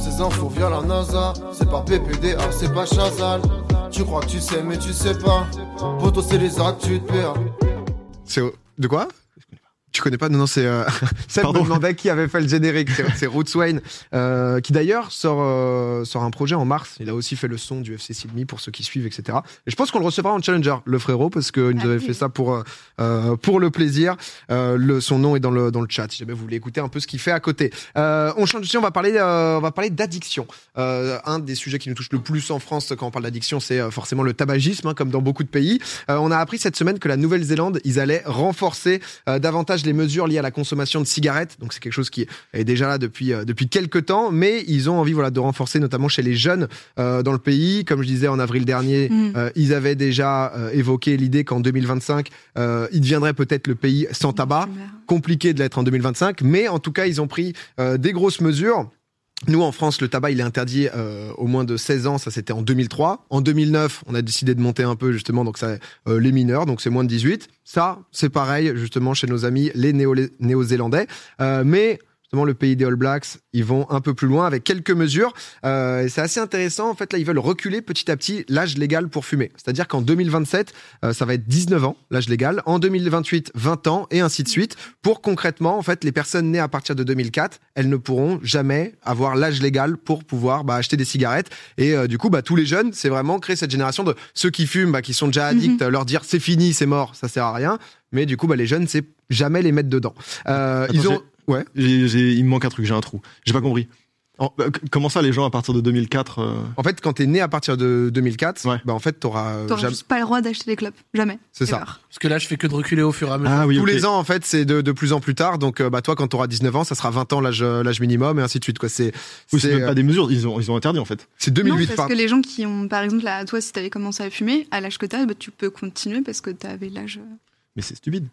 ces infos via la NASA. C'est pas PPDA, c'est pas Chazal. Tu crois que tu sais, mais tu sais pas. Poto, c'est les actes, tu te perds. C'est de quoi? Tu connais pas? Non, non, c'est euh, Seb me demandait qui avait fait le générique. C'est- Roots Wayne, euh, qui d'ailleurs sort, euh, sort un projet en mars. Il a aussi fait le son du FC Sydney pour ceux qui suivent, etc. Et je pense qu'on le recevra en challenger, le frérot, parce qu'il nous Ah avait fait ça pour, euh, euh, pour le plaisir. Euh, le, son nom est dans le, dans le chat, si jamais vous voulez écouter un peu ce qu'il fait à côté. Euh, on change de sujet, on va parler, euh, on va parler d'addiction. Euh, un des sujets qui nous touche le plus en France quand on parle d'addiction, c'est euh, forcément le tabagisme, hein, comme dans beaucoup de pays. Euh, on a appris cette semaine que la Nouvelle-Zélande, ils allaient renforcer euh, davantage les mesures liées à la consommation de cigarettes. Donc c'est quelque chose qui est déjà là depuis euh, depuis quelques temps, mais ils ont envie voilà de renforcer notamment chez les jeunes euh, dans le pays. Comme je disais en avril dernier, Mm. euh, ils avaient déjà euh, évoqué l'idée qu'en 2025, euh, il deviendrait peut-être le pays sans tabac compliqué de l'être en 2025, mais en tout cas, ils ont pris des grosses mesures. Nous, en France, le tabac, il est interdit euh, au moins de 16 ans. Ça, c'était en 2003. En 2009, on a décidé de monter un peu, justement, donc ça, euh, les mineurs, donc c'est moins de 18. Ça, c'est pareil, justement, chez nos amis, les Néo- néo-zélandais. Euh, mais, justement, le pays des All Blacks, ils vont un peu plus loin avec quelques mesures. Euh, c'est assez intéressant. En fait, là, ils veulent reculer petit à petit l'âge légal pour fumer. C'est-à-dire qu'en 2027, euh, ça va être 19 ans, l'âge légal. En 2028, 20 ans, et ainsi de suite. Pour concrètement, en fait, les personnes nées à partir de 2004, elles ne pourront jamais avoir l'âge légal pour pouvoir bah, acheter des cigarettes. Et euh, du coup, bah, tous les jeunes, c'est vraiment créer cette génération de ceux qui fument, bah, qui sont déjà addicts, leur dire c'est fini, c'est mort, ça sert à rien. Mais du coup, bah, les jeunes, c'est jamais les mettre dedans. Euh, ils ont. Ouais. Il me manque un truc, j'ai un trou. J'ai pas compris. En- c- comment ça, les gens à partir de 2004 euh, En fait, quand t'es né à partir de 2004, Ouais. bah, en fait, t'auras euh, T'auras jamais. juste pas le droit d'acheter des clopes. Jamais. C'est ça. Parce que là, je fais que de reculer au fur et à mesure. Ah oui, Tous les ans, en fait, c'est de, de plus en plus tard. Donc, euh, bah, toi, quand tu auras 19 ans, ça sera 20 ans l'âge minimum et ainsi de suite. Quoi. C'est, Oui, euh, pas des mesures, ils ont, ils ont interdit en fait. c'est Non, 2008. parce par- que les gens qui ont, par exemple, là, toi, si t'avais commencé à fumer, à l'âge que t'as, bah, tu peux continuer parce que t'avais l'âge. Mais c'est stupide.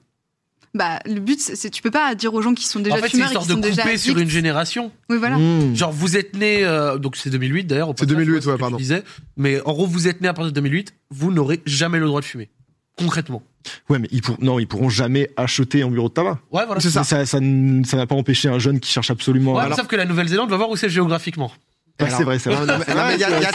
Bah, le but, c'est tu peux pas dire aux gens qui sont déjà en fait, c'est fumeurs et histoire qui de sont déjà couper sur une génération. Oui, voilà. Mmh. Genre, vous êtes né, euh, donc c'est 2008 d'ailleurs. C'est passage, 2008, ouais, pardon. disais. Mais en gros, vous êtes né à partir de 2008, vous n'aurez jamais le droit de fumer. Concrètement. Ouais, mais ils, pour... non, ils pourront jamais acheter un bureau de tabac. Ouais, voilà. C'est ça. Ça, n'a pas empêché un jeune qui cherche absolument. Ouais, Alors- Sauf que la Nouvelle-Zélande va voir où c'est géographiquement. Ouais, c'est vrai, c'est vrai. Ça. En fait, dire il y a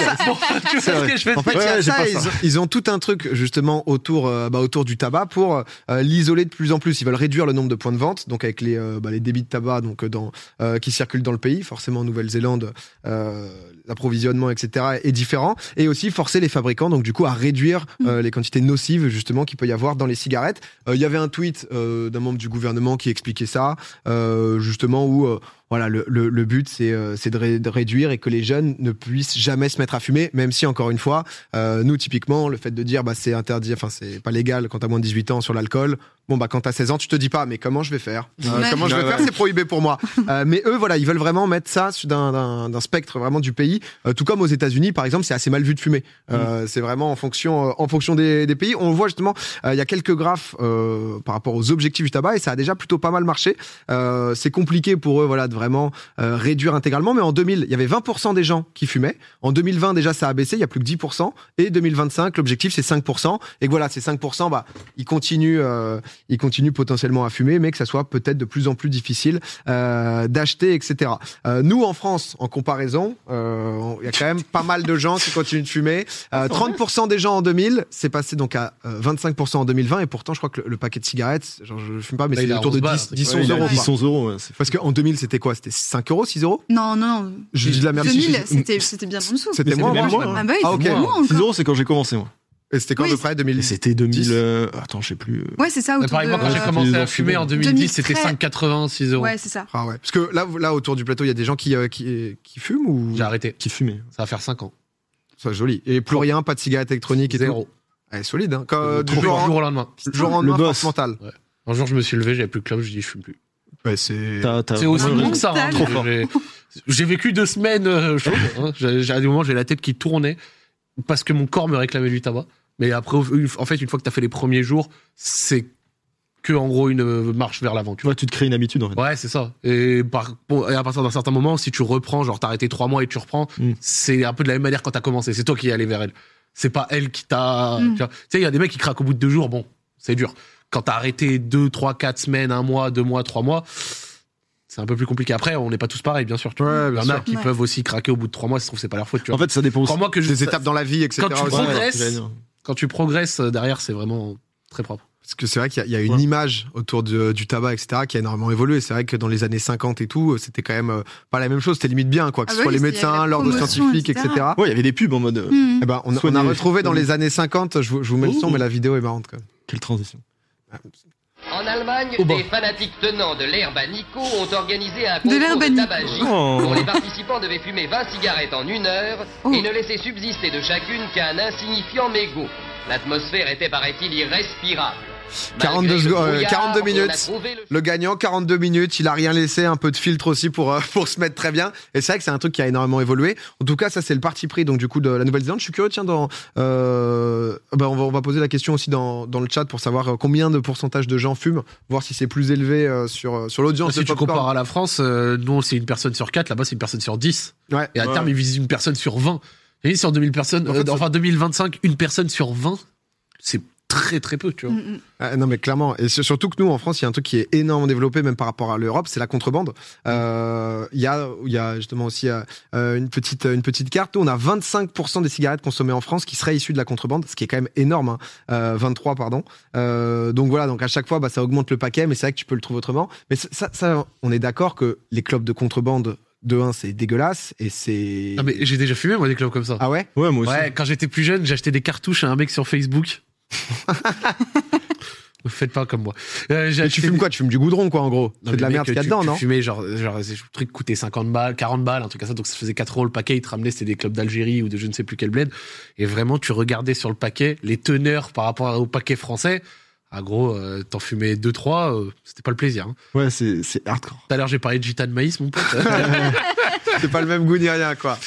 Ouais, ça, pas ils, ça. ont, ils ont tout un truc justement autour, euh, bah, autour du tabac pour euh, l'isoler de plus en plus. Ils veulent réduire le nombre de points de vente, donc avec les, euh, bah, les débits de tabac donc dans, qui circulent dans le pays. Forcément, en Nouvelle-Zélande, euh, l'approvisionnement, etc. est différent. Et aussi forcer les fabricants, donc du coup, à réduire euh, les quantités nocives justement qu'il peut y avoir dans les cigarettes. Euh, Il y avait un tweet euh, d'un membre du gouvernement qui expliquait ça, euh, justement où euh, voilà, le, le, but, c'est euh, de, de réduire et que les jeunes ne puissent jamais se mettre à fumer, même si, encore une fois, euh, nous, typiquement, le fait de dire bah, c'est interdit, enfin, c'est pas légal quand t'as moins de 18 ans sur l'alcool, bon, bah, quand t'as 16 ans, tu te dis pas, mais comment je vais faire Euh, Ouais. Comment je vais Ouais, faire ouais. C'est prohibé pour moi. Euh, mais eux, voilà, ils veulent vraiment mettre ça sur- d'un- d'un d'un spectre vraiment du pays. Euh, tout comme aux États-Unis, par exemple, c'est assez mal vu de fumer. Euh, C'est vraiment en fonction, euh, en fonction des, des pays. On voit justement, euh, il y a quelques graphes euh, par rapport aux objectifs du tabac et ça a déjà plutôt pas mal marché. Euh, c'est compliqué pour eux, voilà, de vraiment euh, réduire intégralement. Mais en 2000, il y avait 20% des gens qui fumaient. En 2020, déjà, ça a baissé. Il y a plus que 10%. Et 2025, l'objectif, c'est 5%. Et voilà, ces 5%, bah, ils continuent, euh, ils continuent potentiellement à fumer, mais que ça soit peut-être de plus en plus difficile euh, d'acheter, etc. Euh, nous, en France, en comparaison, euh, il y a quand même pas mal de gens qui continuent de fumer. Euh, 30% des gens en 2000, c'est passé donc à euh, 25% en 2020. Et pourtant, je crois que le, le paquet de cigarettes, genre, je fume pas, mais c'est il est à autour de 11 balles, 10, un 10 truc. 11 Ouais, euros. 10, quoi. 11 euros, ouais. Parce qu'en 2000, c'était quoi? C'était 5 euros, 6 euros? Non, non, non. Je dis de la merde. 2000, c'était c'était bien en dessous. C'était moins, c'était moins, Ah bah Ah, c'était ok. moins 6 encore. euros, c'est quand j'ai commencé, moi. Et c'était quand Oui, à peu près 2000 Et c'était 2000. euh, Attends, je sais plus. euh, Ouais, c'est ça. Pareil, moi, de- quand j'ai euh, commencé à fumer en bon. 2010, c'était 2013. 5,80, 6 euros. Ouais, c'est ça. Ah ouais. Parce que là, là, autour du plateau, il y a des gens qui, euh, qui, qui fument ou J'ai arrêté. Qui fumait. Ça va faire 5 ans. C'est joli. Et plus rien, pas de cigarette électronique et Zéro. tout. Ouais, solide. Hein. Quand, euh, du jour, en- jour au lendemain. du jour en Le lendemain, boss. mentale. Un jour, je me suis levé, j'avais plus de clope, je dis je fume plus. Ouais, c'est. Aussi bon que ça. hein. Trop fort. J'ai- vécu deux semaines chaudes. hein. À des moments, j'ai la tête qui tournait parce que mon corps me réclamait du tabac. Mais après, une- en fait, une fois que tu as fait les premiers jours, c'est que en gros une euh, marche vers l'avant. Tu vois, tu te crées une habitude en fait. Ouais, c'est ça. Et, par, et à partir d'un certain moment, si tu reprends, genre t'as arrêté trois mois et tu reprends, Mm. c'est un peu de la même manière quand t'as commencé. C'est toi qui es allé vers elle. C'est pas elle qui t'a. Mm. Tu sais, il y a des mecs qui craquent au bout de deux jours. Bon, c'est dur. Quand t'as arrêté deux, trois, quatre semaines, un mois, deux mois, trois mois, c'est un peu plus compliqué. Après, on n'est pas tous pareils, bien sûr. Tu vois. Ouais, Il y en a qui Ouais. peuvent aussi craquer au bout de trois mois, ça se trouve, c'est pas leur faute. Tu En fait, ça dépend aussi. Crois-moi que je- Des étapes dans la vie, etc. Quand tu progresses- Quand tu progresses euh, derrière, c'est vraiment très propre. Parce que c'est vrai qu'il y a- il y, a une Ouais. image autour de- du tabac, etc., qui a énormément évolué. C'est vrai que dans les années 50 et tout, c'était quand même euh, pas la même chose. C'était limite bien, quoi. Que Ah ce bah soit oui, les médecins, l'ordre scientifique, etc. etc. Ouais, il y avait des pubs en mode. euh, Mhm. Eh ben, on, on a retrouvé dans les années 50, je vous, je vous mets le son, mais la vidéo est marrante, quand même. Quelle transition. En Allemagne, Oh bah. des fanatiques tenants de l'herbe à Nico ont organisé un De concours l'herbe de, tabagie Oh. dont les participants devaient fumer 20 cigarettes en une heure Oh. et ne laisser subsister de chacune qu'un insignifiant mégot. L'atmosphère était, paraît-il, irrespirable. 42 Malgré le secondes, euh, brouillard, 42 on a minutes. le Le gagnant, 42 minutes, il a rien laissé, un peu de filtre aussi pour, euh, pour se mettre très bien. Et c'est vrai que c'est un truc qui a énormément évolué. En tout cas, ça c'est le parti pris donc du coup de la Nouvelle-Zélande. Je suis curieux, tiens, dans, euh, bah, on, va, on va poser la question aussi dans, dans le chat pour savoir combien de pourcentage de gens fument, voir si c'est plus élevé euh, sur, sur l'audience Si de tu compares à la France, euh, nous, c'est une personne sur 4, là-bas, c'est une personne sur 10. Ouais. Et à Ouais. terme, ils visent une personne sur 20. Et sur 2000 personnes, En fait, euh, enfin 2025, une personne sur 20, c'est très très peu, tu vois. Mm, mm. Ah, non mais clairement et surtout que nous en France il y a un truc qui est énormément développé même par rapport à l'Europe c'est la contrebande Euh, il y a il y a justement aussi euh, euh, une petite une petite carte nous on a 25% des cigarettes consommées en France qui seraient issues de la contrebande ce qui est quand même énorme hein. Euh, 23 pardon Euh, donc voilà donc à chaque fois bah, ça augmente le paquet mais c'est vrai que tu peux le trouver autrement mais ça, on est d'accord que les clubs de contrebande de 1 c'est dégueulasse et c'est Ah, mais j'ai déjà fumé, moi, des clubs comme ça. ah ouais? Ouais, moi aussi. Ouais, quand j'étais plus jeune, j'achetais des cartouches à un mec sur Facebook. Ne faites pas comme moi. Euh, j'ai tu acheté fumes des- quoi? Tu fumes du goudron quoi en gros Non, c'est de la mais merde mec, qu'il y a tu- dedans tu non? fumais genre, genre le truc coûtait 50 balles, 40 balles, un truc comme ça, donc ça faisait 4 euros le paquet, ils te ramenaient, c'était des clubs d'Algérie ou de je ne sais plus quel bled. Et vraiment, tu regardais sur le paquet les teneurs par rapport au paquet français. Ah gros, euh, t'en fumais 2-3, euh, c'était pas le plaisir. hein. Ouais, c'est c'est hardcore. Tout à l'heure, j'ai parlé de gitane maïs, mon pote. c'est pas le même goût ni rien quoi.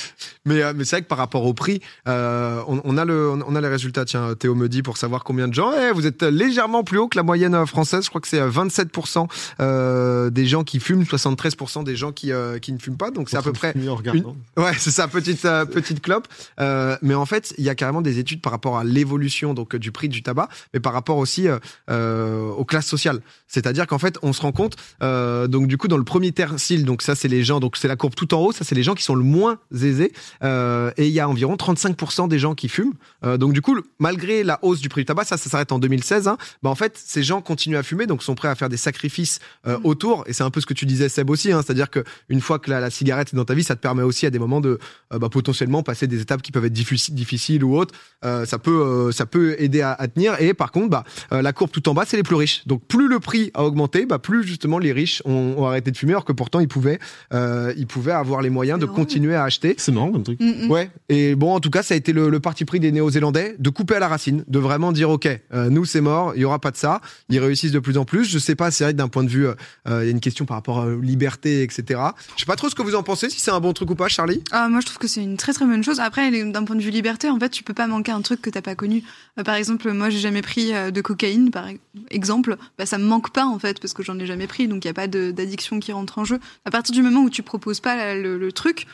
Mais, euh, mais c'est vrai que par rapport au prix, euh, on, on a le, on a les résultats. Tiens, Théo me dit pour savoir combien de gens. Eh, vous êtes légèrement plus haut que la moyenne euh, française. Je crois que c'est euh, 27% euh, des gens qui fument, 73% des gens qui, qui ne fument pas. Donc c'est à peu près regardant. Ouais, c'est ça, petite petite clope. Mais en fait, il y a carrément des études par rapport à l'évolution donc du prix du tabac, mais par rapport aussi aux classes sociales. C'est-à-dire qu'en fait, on se rend compte donc du coup dans le premier tercile, donc ça c'est les gens, donc c'est la courbe tout en haut, ça c'est les gens qui sont le moins aisés, euh, et il y a environ 35% des gens qui fument. Euh, donc du coup, le- malgré la hausse du prix du tabac, ça ça s'arrête en 2016. Hein, bah en fait, ces gens continuent à fumer, donc sont prêts à faire des sacrifices euh, autour, et c'est un peu ce que tu disais Seb aussi, hein, c'est-à-dire que une fois que la, la cigarette est dans ta vie, ça te permet aussi à des moments de bah, potentiellement passer des étapes qui peuvent être difficiles, difficiles ou autres. Ça peut ça peut aider à, à tenir. Et par contre, bah, la courbe tout en bas, c'est les plus riches. Donc plus le prix a augmenté, bah, plus justement les riches ont, ont arrêté de fumer, alors que pourtant ils pouvaient ils pouvaient avoir les moyens de drôle. continuer à acheter. C'est marrant comme truc. Mm, mm. Ouais. Et bon, en tout cas, ça a été le, le parti pris des Néo-Zélandais de couper à la racine, de vraiment dire ok, euh, nous c'est mort, il y aura pas de ça. Ils réussissent de plus en plus. Je sais pas, c'est vrai que d'un point de vue, euh, euh, il y a une question par rapport à liberté, etc. Je sais pas trop ce que vous en pensez, si c'est un bon truc ou pas, Charlie. Ah, moi, je trouve que c'est une très très bonne chose. Après, d'un point de vue liberté, en fait, tu peux pas manquer un truc que t'as pas connu. Euh, par exemple, moi, j'ai jamais pris de cocaïne, par e- exemple. Bah, ça me manque pas, en fait, parce que j'en ai jamais pris, donc il y a pas d'addiction qui rentre en jeu. À partir du moment où tu proposes pas la- le, le truc,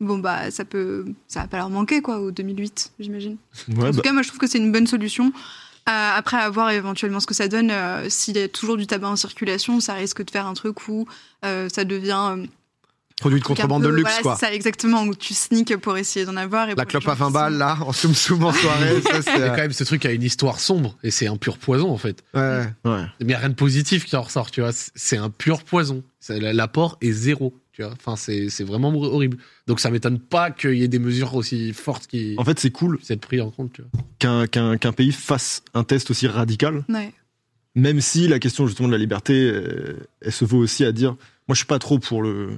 bon bah ça peut, ça va pas leur manquer quoi, au 2008, j'imagine. Ouais, En tout bah, cas, moi, je trouve que c'est une bonne solution. Euh, après, à voir éventuellement ce que ça donne. euh, S'il y a toujours du tabac en circulation, ça risque de faire un truc où euh, ça devient euh, Produit de contrebande de luxe, voilà, quoi. c'est ça exactement où tu sneaks pour essayer d'en avoir. Et La clope à 20 qui balles, là, en soum soum en soirée, ça c'est. Quand même, ce truc a une histoire sombre et c'est un pur poison en fait. Ouais. ouais. Mais rien de positif qui en ressort, tu vois. C'est- un pur poison. L'apport est zéro, tu vois. Enfin, c'est c'est vraiment horrible. Donc ça m'étonne pas qu'il y ait des mesures aussi fortes qui En fait, c'est cool puissent être prises en compte, tu vois. qu'un qu'un qu'un pays fasse un test aussi radical, Ouais. même si la question justement de la liberté, euh, elle se vaut aussi à dire, moi je suis pas trop pour le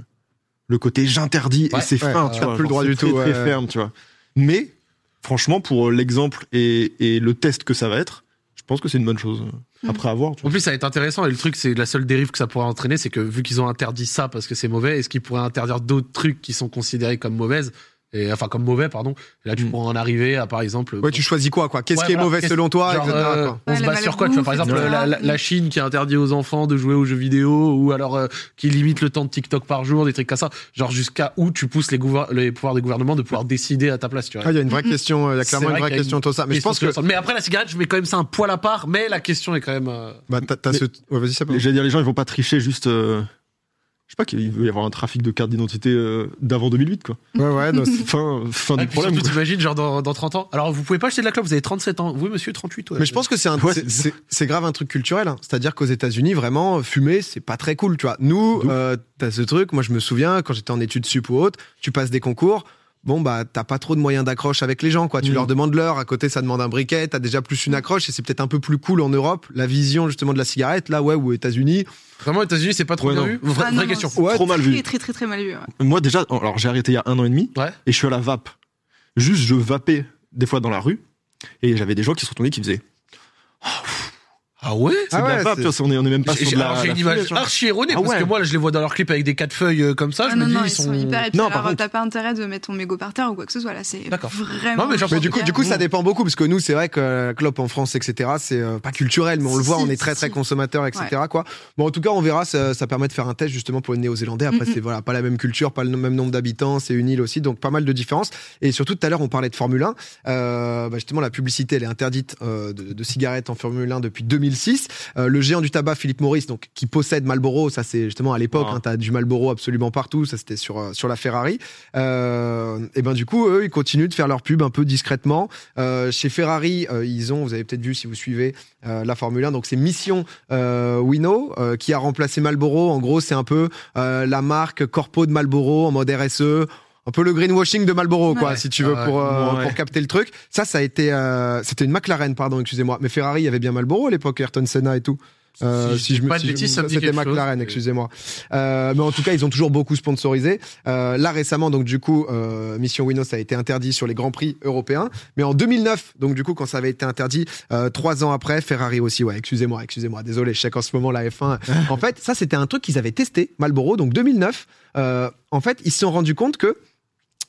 le côté j'interdis et c'est ouais, fin, tu vois, plus le droit du très, tout, très ouais. ferme, tu vois. Mais franchement, pour l'exemple et, et le test que ça va être, je pense que c'est une bonne chose. Mm. Après avoir, tu En plus, ça va être intéressant. Et le truc, c'est la seule dérive que ça pourrait entraîner, c'est que vu qu'ils ont interdit ça parce que c'est mauvais, est-ce qu'ils pourraient interdire d'autres trucs qui sont considérés comme mauvaises et enfin comme mauvais, pardon. Et là, tu Mm. pourrais en arriver à, par exemple, Ouais, tu choisis quoi, quoi? Qu'est-ce Ouais, qui est mauvais selon toi, Genre, etc. euh, quoi? on Ouais, se base sur quoi? Tu vois Par exemple, la, la- la Chine qui interdit aux enfants de jouer aux jeux vidéo ou alors euh, qui limite le temps de TikTok par jour, des trucs comme ça. Genre jusqu'à où tu pousses les, gouver- les pouvoirs des gouvernements de pouvoir décider à ta place, tu vois. Ah, il y a une vraie Mm, question, euh, il y a clairement une vrai vraie question une de ça. Mais je pense que. Mais après la cigarette, je mets quand même ça un poil à part. Mais la question est quand même. euh, Bah, t'as, ce. Ouais, vas-y, ça peut. J'allais dire, les gens ils vont pas tricher juste. Euh, sais pas qu'il veut y avoir un trafic de cartes d'identité euh, d'avant 2008, quoi. Ouais, ouais, non, Fin, fin Ah, du puis problème. quoi. t'imagines, genre dans, dans 30 ans. Alors, vous pouvez pas acheter de la clope, vous avez 37 ans. Oui, monsieur, 38. ouais. Mais je pense que c'est Ouais, c'est- grave un truc culturel. hein. C'est-à-dire qu'aux États-Unis, vraiment, fumer, c'est pas très cool. Tu vois, nous, euh, t'as ce truc. Moi, je me souviens quand j'étais en études sup ou autre, tu passes des concours. Bon bah t'as pas trop de moyens d'accroche avec les gens quoi. Tu Mhm. leur demandes l'heure, à côté ça demande un briquet, t'as déjà plus une accroche et c'est peut-être un peu plus cool en Europe. La vision justement de la cigarette là ouais ou aux États-Unis. Vraiment, aux États-Unis, c'est pas trop Ouais, bien non. vu? Vraie, Ah, non, vraie non, question. Ouais, Trop mal très, vu. Très, très, très mal vu. ouais. Moi, déjà, alors j'ai arrêté il y a un an et demi. Ouais. Et je suis à la vape. Juste, je vapais des fois dans la rue. Et j'avais des gens qui se retournaient qui faisaient. Ah ouais C'est Ah de ouais, la vape, on est, on est même pas sur de la. j'ai une image archi erronée Ah parce que moi là je les vois dans leurs clips avec des quatre feuilles euh, comme ça, Ah je non, me dis non, ils ils sont sont hyper. Et puis Non, par alors, contre- t'as pas intérêt de mettre ton mégot par terre ou quoi que ce soit. Là, c'est D'accord. vraiment. Non, mais genre, Mais du coup, du coup, ça dépend beaucoup parce que nous, c'est vrai que la clope en France, etc., c'est euh, pas culturel, mais on le voit, Si, on est très très consommateur, etc. Quoi. Bon, en tout cas, on verra. Ça, ça permet de faire un test justement pour les Néo-Zélandais. Après, Mhm. c'est voilà, pas la même culture, pas le même nombre d'habitants, c'est une île aussi, donc pas mal de différences. Et surtout, tout à l'heure, on parlait de Formule 1. Euh, bah, justement, la publicité, elle est interdite euh, de, de cigarettes en Formule 1 depuis 2006. Euh, le géant du tabac, Philippe Maurice, donc qui possède Marlboro, ça c'est justement à l'époque. Ah. hein, T'as du Marlboro absolument partout. Ça c'était sur euh, sur la Ferrari. Euh, et ben du coup, eux, ils continuent de faire leur pub un peu discrètement. Chez Ferrari, ils ont, vous avez peut-être vu si vous suivez la Formule 1, donc c'est Mission Wino qui a remplacé Marlboro. En gros, c'est un peu la marque corpo de Marlboro en mode RSE. Un peu le greenwashing de Marlboro, quoi, si tu veux, pour, euh, Ouais. pour capter le truc. Ça, ça a été, euh, c'était une McLaren, pardon, excusez-moi. Mais Ferrari, il y avait bien Marlboro à l'époque, Ayrton Senna et tout. Euh, Si je dis pas de si bêtises, ça me c'était McLaren, chose. excusez-moi. Euh, mais en tout cas, ils ont toujours beaucoup sponsorisé. Euh, là récemment, donc du coup, euh, Mission Windows a été interdit sur les grands prix européens. Mais en 2009, donc du coup, quand ça avait été interdit, euh, trois ans après, Ferrari aussi. Ouais, excusez-moi, excusez-moi, désolé, je sais qu'en ce moment la F1. en fait, ça c'était un truc qu'ils avaient testé, Marlboro, donc 2009. Euh, en fait, ils se sont rendus compte que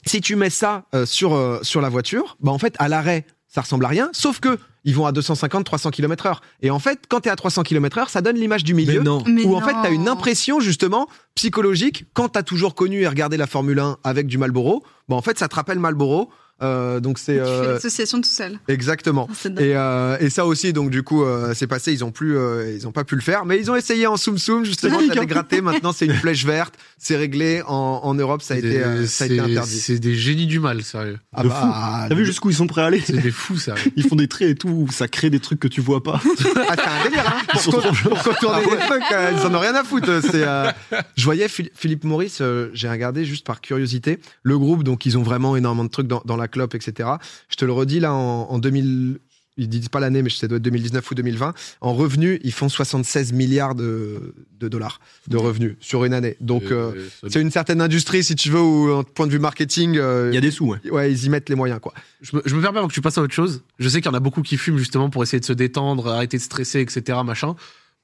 si tu mets ça euh, sur euh, sur la voiture, bah en fait à l'arrêt ça ressemble à rien, sauf que ils vont à 250 300 km heure. Et en fait, quand tu es à 300 km heure, ça donne l'image du milieu Mais non. Mais où en fait non. tu as une impression justement psychologique quand tu as toujours connu et regardé la Formule 1 avec du Marlboro, bah en fait ça te rappelle Marlboro. Euh, donc c'est Tu fais euh, l'association tout seul. exactement. Dingue. Et, euh, et ça aussi, donc du coup, euh, c'est passé. Ils ont plus, euh, ils ont pas pu le faire, mais ils ont essayé en soum soum justement. T'as nickel. dégratté. Maintenant, c'est une flèche verte. C'est réglé en, en Europe. Ça a été, euh, ça a été interdit. C'est des génies du mal, sérieux. Ah De bah, T'as vu jusqu'où ils sont prêts à aller? C'est des fous, sérieux. Ils font des traits et tout, ça crée des trucs que tu vois pas. Ah, c'est un délire, hein. Ils sont Pour, pour contourner les trucs, euh, ils en ont rien à foutre. C'est, euh, Je voyais Phil- Philippe Maurice, euh, j'ai regardé juste par curiosité, le groupe, donc ils ont vraiment énormément de trucs dans, dans la clope, etc. Je te le redis, là, en, en 2000, ils disent pas l'année, mais ça doit être 2019 ou 2020, en revenus, ils font 76 milliards de, de dollars de revenus sur une année. Donc, euh, Euh, c'est une certaine industrie, si tu veux, où, en point de vue marketing, euh, Il y a des sous, ouais. ouais, ils y mettent les moyens, quoi. Je me, je me permets avant que tu passes à autre chose. Je sais qu'il y en a beaucoup qui fument justement pour essayer de se détendre, arrêter de stresser, etc. Machin.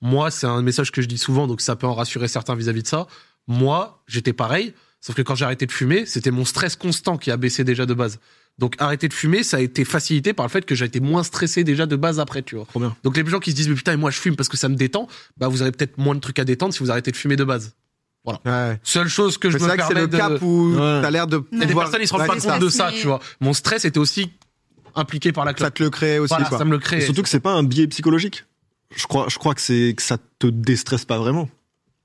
Moi, c'est un message que je dis souvent, donc ça peut en rassurer certains vis-à-vis de ça. Moi, j'étais pareil, sauf que quand j'ai arrêté de fumer, c'était mon stress constant qui a baissé déjà de base. Donc arrêter de fumer, ça a été facilité par le fait que j'ai été moins stressé déjà de base après, tu vois. Trop bien. Donc les gens qui se disent mais putain, et moi je fume parce que ça me détend, bah vous aurez peut-être moins de trucs à détendre si vous arrêtez de fumer de base. Ouais. Seule chose que je me C'est vrai que c'est permets le de... cap où Ouais. t'as l'air de. Il y a des pouvoir- personnes, ils se rendent Ouais, pas compte ça. de ça, tu vois. Mon stress était aussi impliqué par la Ça clope. te le crée aussi, Voilà, quoi. ça me le crée. Et surtout que c'est pas un biais psychologique. Je crois, je crois que c'est que ça te déstresse pas vraiment.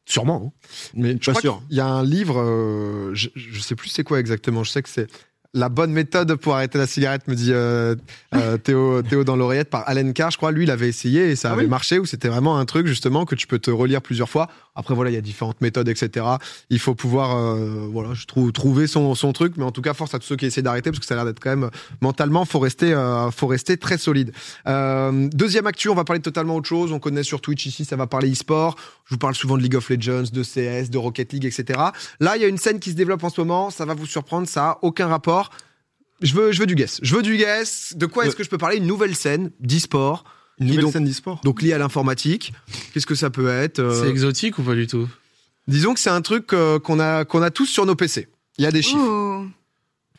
Sûrement. hein. Mais Je je suis pas crois sûr. qu'il y a un livre, euh, je, je sais plus c'est quoi exactement. Je sais que c'est la bonne méthode pour arrêter la cigarette, me dit euh, euh, Théo, Théo dans l'oreillette par Alan Carr. Je crois, lui, il avait essayé et ça Ah avait oui marché. Où c'était vraiment un truc justement que tu peux te relire plusieurs fois. Après voilà, il y a différentes méthodes, etc. Il faut pouvoir, euh, voilà, je trouve trouver son, son truc. Mais en tout cas, force à tous ceux qui essaient d'arrêter parce que ça a l'air d'être quand même mentalement, faut rester, euh, faut rester très solide. Euh, deuxième actu, on va parler de totalement autre chose. On connaît sur Twitch ici, ça va parler e-sport. Je vous parle souvent de League of Legends, de CS, de Rocket League, etc. Là, il y a une scène qui se développe en ce moment. Ça va vous surprendre, ça a aucun rapport. Je veux, je veux du guess. Je veux du guess. De quoi est-ce Ouais. que je peux parler? Une nouvelle scène d'e-sport, Une nouvelle donc- scène d'e-sport. donc liée à l'informatique. Qu'est-ce que ça peut être Euh, C'est exotique ou pas du tout? Disons que c'est un truc euh, qu'on a, qu'on a tous sur nos PC. Il y a des chiffres. Oh.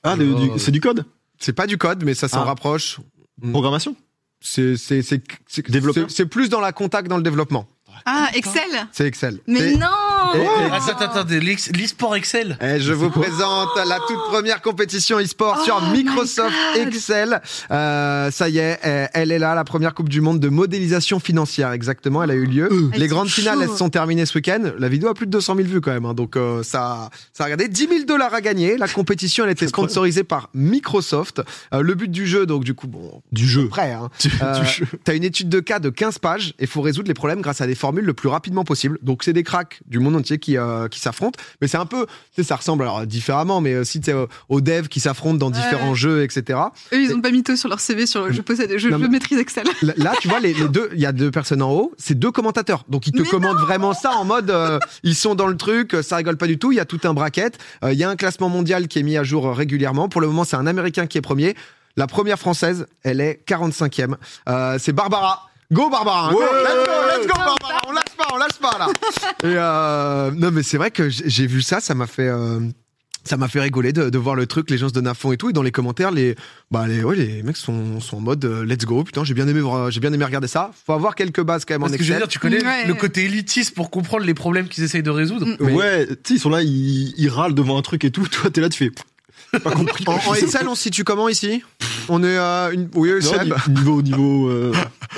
Ah, Oh. c'est du code? C'est pas du code, mais ça s'en Ah. rapproche. Mm. Programmation c'est plus dans la contact dans le développement. Ah, Excel C'est Excel. Mais non Et- et- Attends, attends, attends, l'e- l'e-sport Excel. Et je vous présente la toute première compétition e-sport sur Oh Microsoft. Excel. Euh, ça y est, elle- elle est là, la première Coupe du Monde de modélisation financière, exactement. Elle a eu lieu. Les grandes finales, elles sont terminées ce week-end. La vidéo a plus de 200 000 vues quand même, hein, donc euh, ça, ça a regardé 10 000 dollars à gagner. La compétition, elle était sponsorisée par Microsoft. Euh, le but du jeu, donc du coup, bon, Du jeu. prêt. Hein. Du, Euh, du jeu. T'as une étude de cas de 15 pages et faut résoudre les problèmes grâce à des le plus rapidement possible. Donc c'est des cracks du monde entier qui, euh, qui s'affrontent, mais c'est un peu, ça ressemble alors différemment, mais aussi tu sais, aux- aux devs qui s'affrontent dans différents jeux, etc. Eux, ils ont pas mytho sur leur CV sur je possède, je, Non, je mais- maîtrise Excel. Là, tu vois, les, les deux, il y a deux personnes en haut, c'est deux commentateurs. Donc ils te Mais commandent vraiment ça en mode, euh, ils sont dans le truc, euh, ça rigole pas du tout. Il y a tout un bracket. Euh, Il y a un classement mondial qui est mis à jour euh, régulièrement. Pour le moment, c'est un Américain qui est premier. La première française, elle est 45e. Euh, c'est Barbara. Go Barbara, hein, go, Ouais. let's go, let's go Barbara, on lâche pas, on lâche pas là. Et euh, non mais c'est vrai que j'ai vu ça, ça m'a fait, euh, ça m'a fait rigoler de, de voir le truc, les gens se donnent à fond et tout, et dans les commentaires, les, bah les, ouais, les mecs sont, sont en mode euh, let's go, putain, j'ai bien aimé, voir- j'ai bien aimé regarder ça. Faut avoir quelques bases quand même en que je veux Excel. dire, tu connais Ouais. le côté élitiste pour comprendre les problèmes qu'ils essayent de résoudre. Mm. Mais- Ouais, tu sais, ils sont là, ils, ils râlent devant un truc et tout. Toi, t'es là, tu fais. Pas compris. En, en Excel, on se situe comment ici? On est à une, oui, Non, Seb, ni- niveau niveau euh,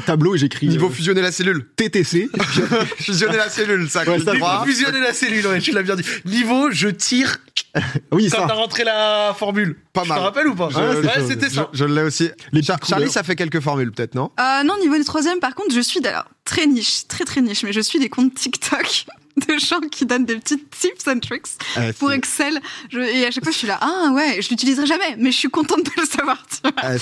tableau et j'écris niveau euh, fusionner la cellule. TTC. Fusionner la cellule, ça. Ouais, je ça. Niveau fusionner la cellule, ouais, tu l'as bien dit. Niveau, je tire oui, quand ça. t'as rentré la formule. Pas Tu mal. te rappelles ou pas Je- Ouais, c'était ça. Je, je l'ai aussi. Les Char- petites Charlie, ça fait quelques formules peut-être, non? Euh, non, niveau des troisièmes, par contre, je suis alors très niche, très très niche, mais je suis des comptes TikTok de gens qui donnent des petites tips and tricks Euh, pour Excel. Je- et à chaque fois, je suis là, ah ouais, je l'utiliserai jamais, mais je suis contente de le savoir. tu. Euh,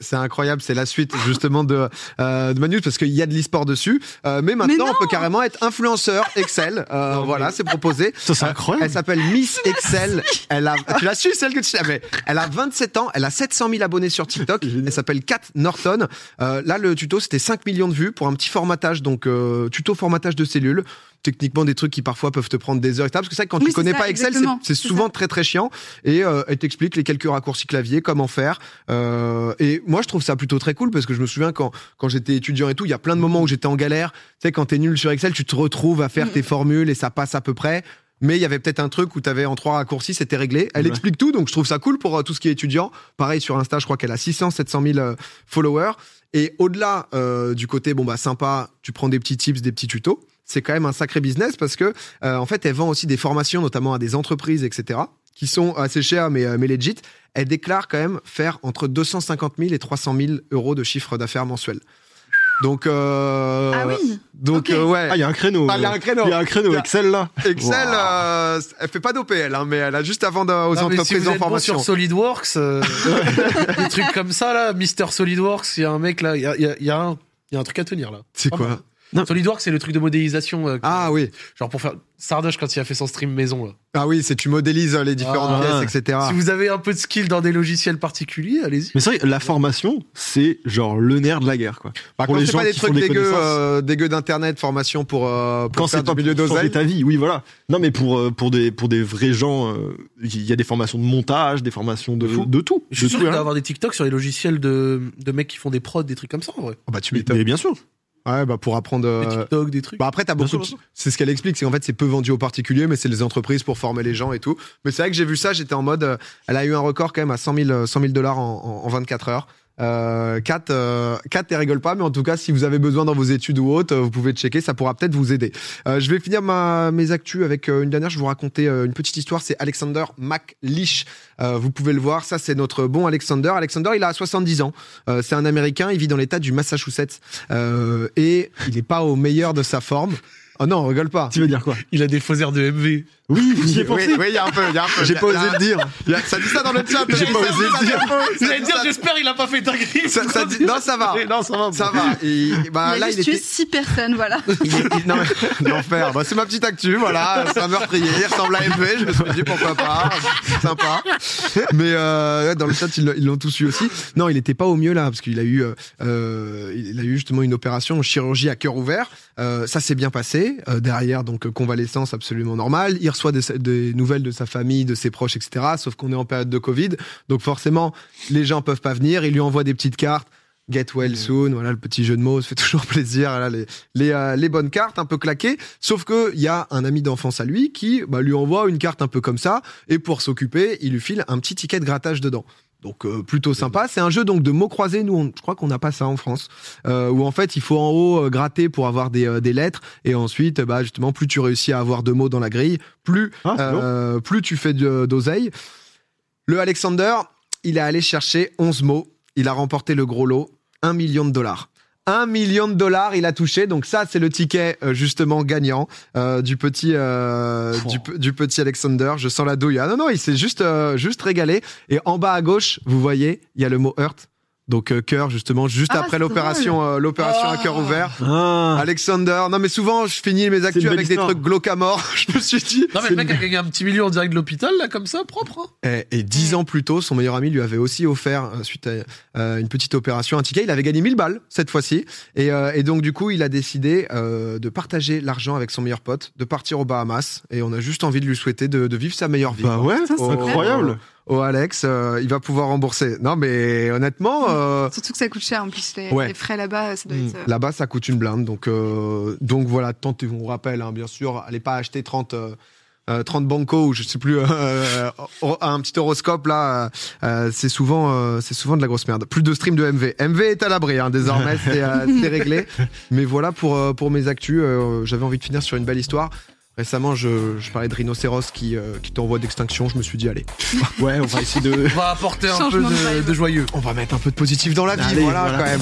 c'est- incroyable, c'est la suite justement de, euh, de Manu parce qu'il y a de l'e-sport dessus. Euh, mais maintenant, Mais on peut carrément être influenceur Excel. Euh, Non, voilà, c'est proposé. Ça, c'est incroyable. Elle s'appelle Miss Excel. Elle a, tu l'as su, celle que tu savais. Elle a 27 ans, elle a 700 000 abonnés sur TikTok. Elle s'appelle Kat Norton. Euh, là, le tuto, c'était 5 millions de vues pour un petit formatage, donc euh, tuto formatage de cellules. Techniquement, des trucs qui parfois peuvent te prendre des heures, etc. Parce que c'est vrai que quand Oui, tu connais ça, pas Excel, c'est souvent ça. très très chiant. Et euh, elle t'explique les quelques raccourcis clavier, comment faire. Euh, et moi, je trouve ça plutôt très cool parce que je me souviens quand, quand j'étais étudiant et tout, il y a plein de moments où j'étais en galère. Tu sais, quand t'es nul sur Excel, tu te retrouves à faire Mm. tes formules et ça passe à peu près. Mais il y avait peut-être un truc où tu avais en trois raccourcis, c'était réglé. Elle Ouais. explique tout, donc je trouve ça cool pour euh, tout ce qui est étudiant. Pareil sur Insta, je crois qu'elle a 600, 700 000 euh, followers. Et au-delà euh, du côté, bon bah sympa, tu prends des petits tips, des petits tutos. C'est quand même un sacré business parce que euh, en fait, elle vend aussi des formations, notamment à des entreprises, etc., qui sont assez chères mais, mais legit. Elle déclare quand même faire entre 250 000 et 300 000 euros de chiffre d'affaires mensuel. Donc, euh, ah oui donc euh, ouais. Ah, il y a un créneau. Ah, il y a un créneau. Il y a un créneau Excel là. Excel, Wow. euh, elle fait pas d'OPL, hein, mais elle a juste avant de- aux Non, mais si entreprises vous en êtes bon formation. sur SolidWorks, euh, des trucs comme ça là, Mister SolidWorks, il y a un mec là, il y a, il y a- il y a un, il y a un truc à tenir là. C'est quoi. Non. SolidWorks, c'est le truc de modélisation. euh, Ah oui, Genre pour faire Sardoche quand il a fait son stream maison là. ah oui, c'est tu modélises euh, les différentes Ah. pièces, etc. Si vous avez un peu de skill dans des logiciels particuliers, allez-y. Mais c'est vrai, la formation, c'est genre le nerf de la guerre, quoi. Par pour contre, c'est pas des trucs dégueux, euh, dégueux d'internet, formation pour, euh, pour Quand c'est pas milieu d'oseille. ta vie, oui, voilà. Non, mais pour, pour, des, pour des vrais gens, euh, il y a des formations de montage, des formations de, De tout. Je suis De sûr y hein. avoir des TikTok sur les logiciels de, de mecs qui font des prods, des trucs comme ça en vrai. Ah bah tu Mais, m'étonnes. mais bien sûr. Ouais, bah pour apprendre. Des euh, TikTok, des trucs. Bah après, t'as beaucoup. de- C'est ce qu'elle explique, c'est qu'en fait, c'est peu vendu aux particuliers, mais c'est les entreprises pour former les gens et tout. Mais c'est vrai que j'ai vu ça, j'étais en mode. euh, elle a eu un record quand même à 100 000 euh, 100 000 dollars en, en, en 24 heures. Euh, Kat, euh, rigole pas, mais en tout cas, si vous avez besoin dans vos études ou autres, euh, vous pouvez checker, ça pourra peut-être vous aider. Euh, je vais finir ma, mes actus avec euh, une dernière. Je vais vous raconter euh, une petite histoire. C'est Alexander McLeish. Vous pouvez le voir. Ça, c'est notre bon Alexander. Alexander, il a 70 ans. C'est un Américain. Il vit dans l'État du Massachusetts et il n'est pas au meilleur de sa forme. Oh non, on rigole pas. Tu veux dire quoi? Il a des faux airs de MV. Oui, j'y ai Oui, pensé. oui, il y a un peu, il y a un peu. J'ai pas osé le dire. Ça dit ça dans le chat. J'ai ça pas dit osé le dire. J'allais dit dire, j'espère il a pas fait dit- Non, ça va. Non, ça va. Ça va. Bah, Il là, a tué était. six personnes, voilà. non, l'enfer. Bah, c'est ma petite actu, voilà. C'est un meurtrier. Il ressemble à MV. Je me suis dit pourquoi pas. C'est sympa. Mais euh, dans le chat, ils ils l'ont tous eu aussi. Non, il était pas au mieux là, parce qu'il a eu, euh, euh, il a eu justement une opération chirurgie à cœur ouvert. Euh, ça s'est bien passé. Euh, derrière, donc convalescence absolument normale. Il reçoit des, des nouvelles de sa famille, de ses proches, etc. Sauf qu'on est en période de Covid, donc forcément, les gens peuvent pas venir. Il lui envoie des petites cartes. Get well soon, voilà le petit jeu de mots, ça fait toujours plaisir. Voilà, les, les, euh, les bonnes cartes, un peu claquées. Sauf que il y a un ami d'enfance à lui qui bah, lui envoie une carte un peu comme ça, et pour s'occuper, il lui file un petit ticket de grattage dedans. Donc euh, plutôt sympa. C'est un jeu donc de mots croisés. Nous, on- je crois qu'on n'a pas ça en France, euh, où en fait il faut en haut euh, gratter pour avoir des, euh, des lettres, et ensuite, bah justement, plus tu réussis à avoir deux mots dans la grille, plus Ah, bon. euh, plus tu fais de- d'oseille. Le Alexander, il est allé chercher 11 mots. Il a remporté le gros lot, 1 million de dollars. 1 million de dollars, il a touché. Donc ça, c'est le ticket euh, justement gagnant euh, du petit euh, Oh. du, pe- du petit Alexander. Je sens la douille. Ah non non, il s'est juste euh, juste régalé. Et en bas à gauche, vous voyez, il y a le mot hurt. Donc euh, cœur justement juste Ah, après l'opération euh, l'opération à cœur Ah. ouvert. Ah. Alexander. Non mais souvent je finis mes actus avec des trucs glauques à mort. je me suis dit. Non, mais le mec a gagné un petit million en direct de l'hôpital, là, comme ça, propre. hein. Et, et dix ans plus tôt, son meilleur ami lui avait aussi offert, euh, suite à euh, une petite opération, un ticket. Il avait gagné 1000 balles cette fois-ci. Et, euh, et donc, du coup, il a décidé euh, de partager l'argent avec son meilleur pote, de partir aux Bahamas. Et on a juste envie de lui souhaiter de, de vivre sa meilleure vie. Bah ouais, Ça, c'est Oh, incroyable. Oh, Alex, euh, il va pouvoir rembourser. Non, mais honnêtement, euh, Surtout que ça coûte cher en plus, les, Ouais. les frais là-bas, ça doit Mm. être. euh, là-bas, ça coûte une blinde. Donc, euh, donc voilà, tentez, on vous rappelle, hein, bien sûr, allez pas acheter 30. euh, euh, 30 banco ou je sais plus euh, euh, un petit horoscope là c'est souvent euh, c'est souvent de la grosse merde plus de stream de MV MV est à l'abri hein, désormais c'est euh, c'est réglé mais voilà pour pour mes actus euh, j'avais envie de finir sur une belle histoire récemment je, je parlais de rhinocéros qui euh, qui est en voie d'extinction je me suis dit allez Ouais, on va essayer de. On va apporter un peu Changement de de, vibe. de joyeux. on va mettre un peu de positif dans la vie Allez, voilà, voilà. quand même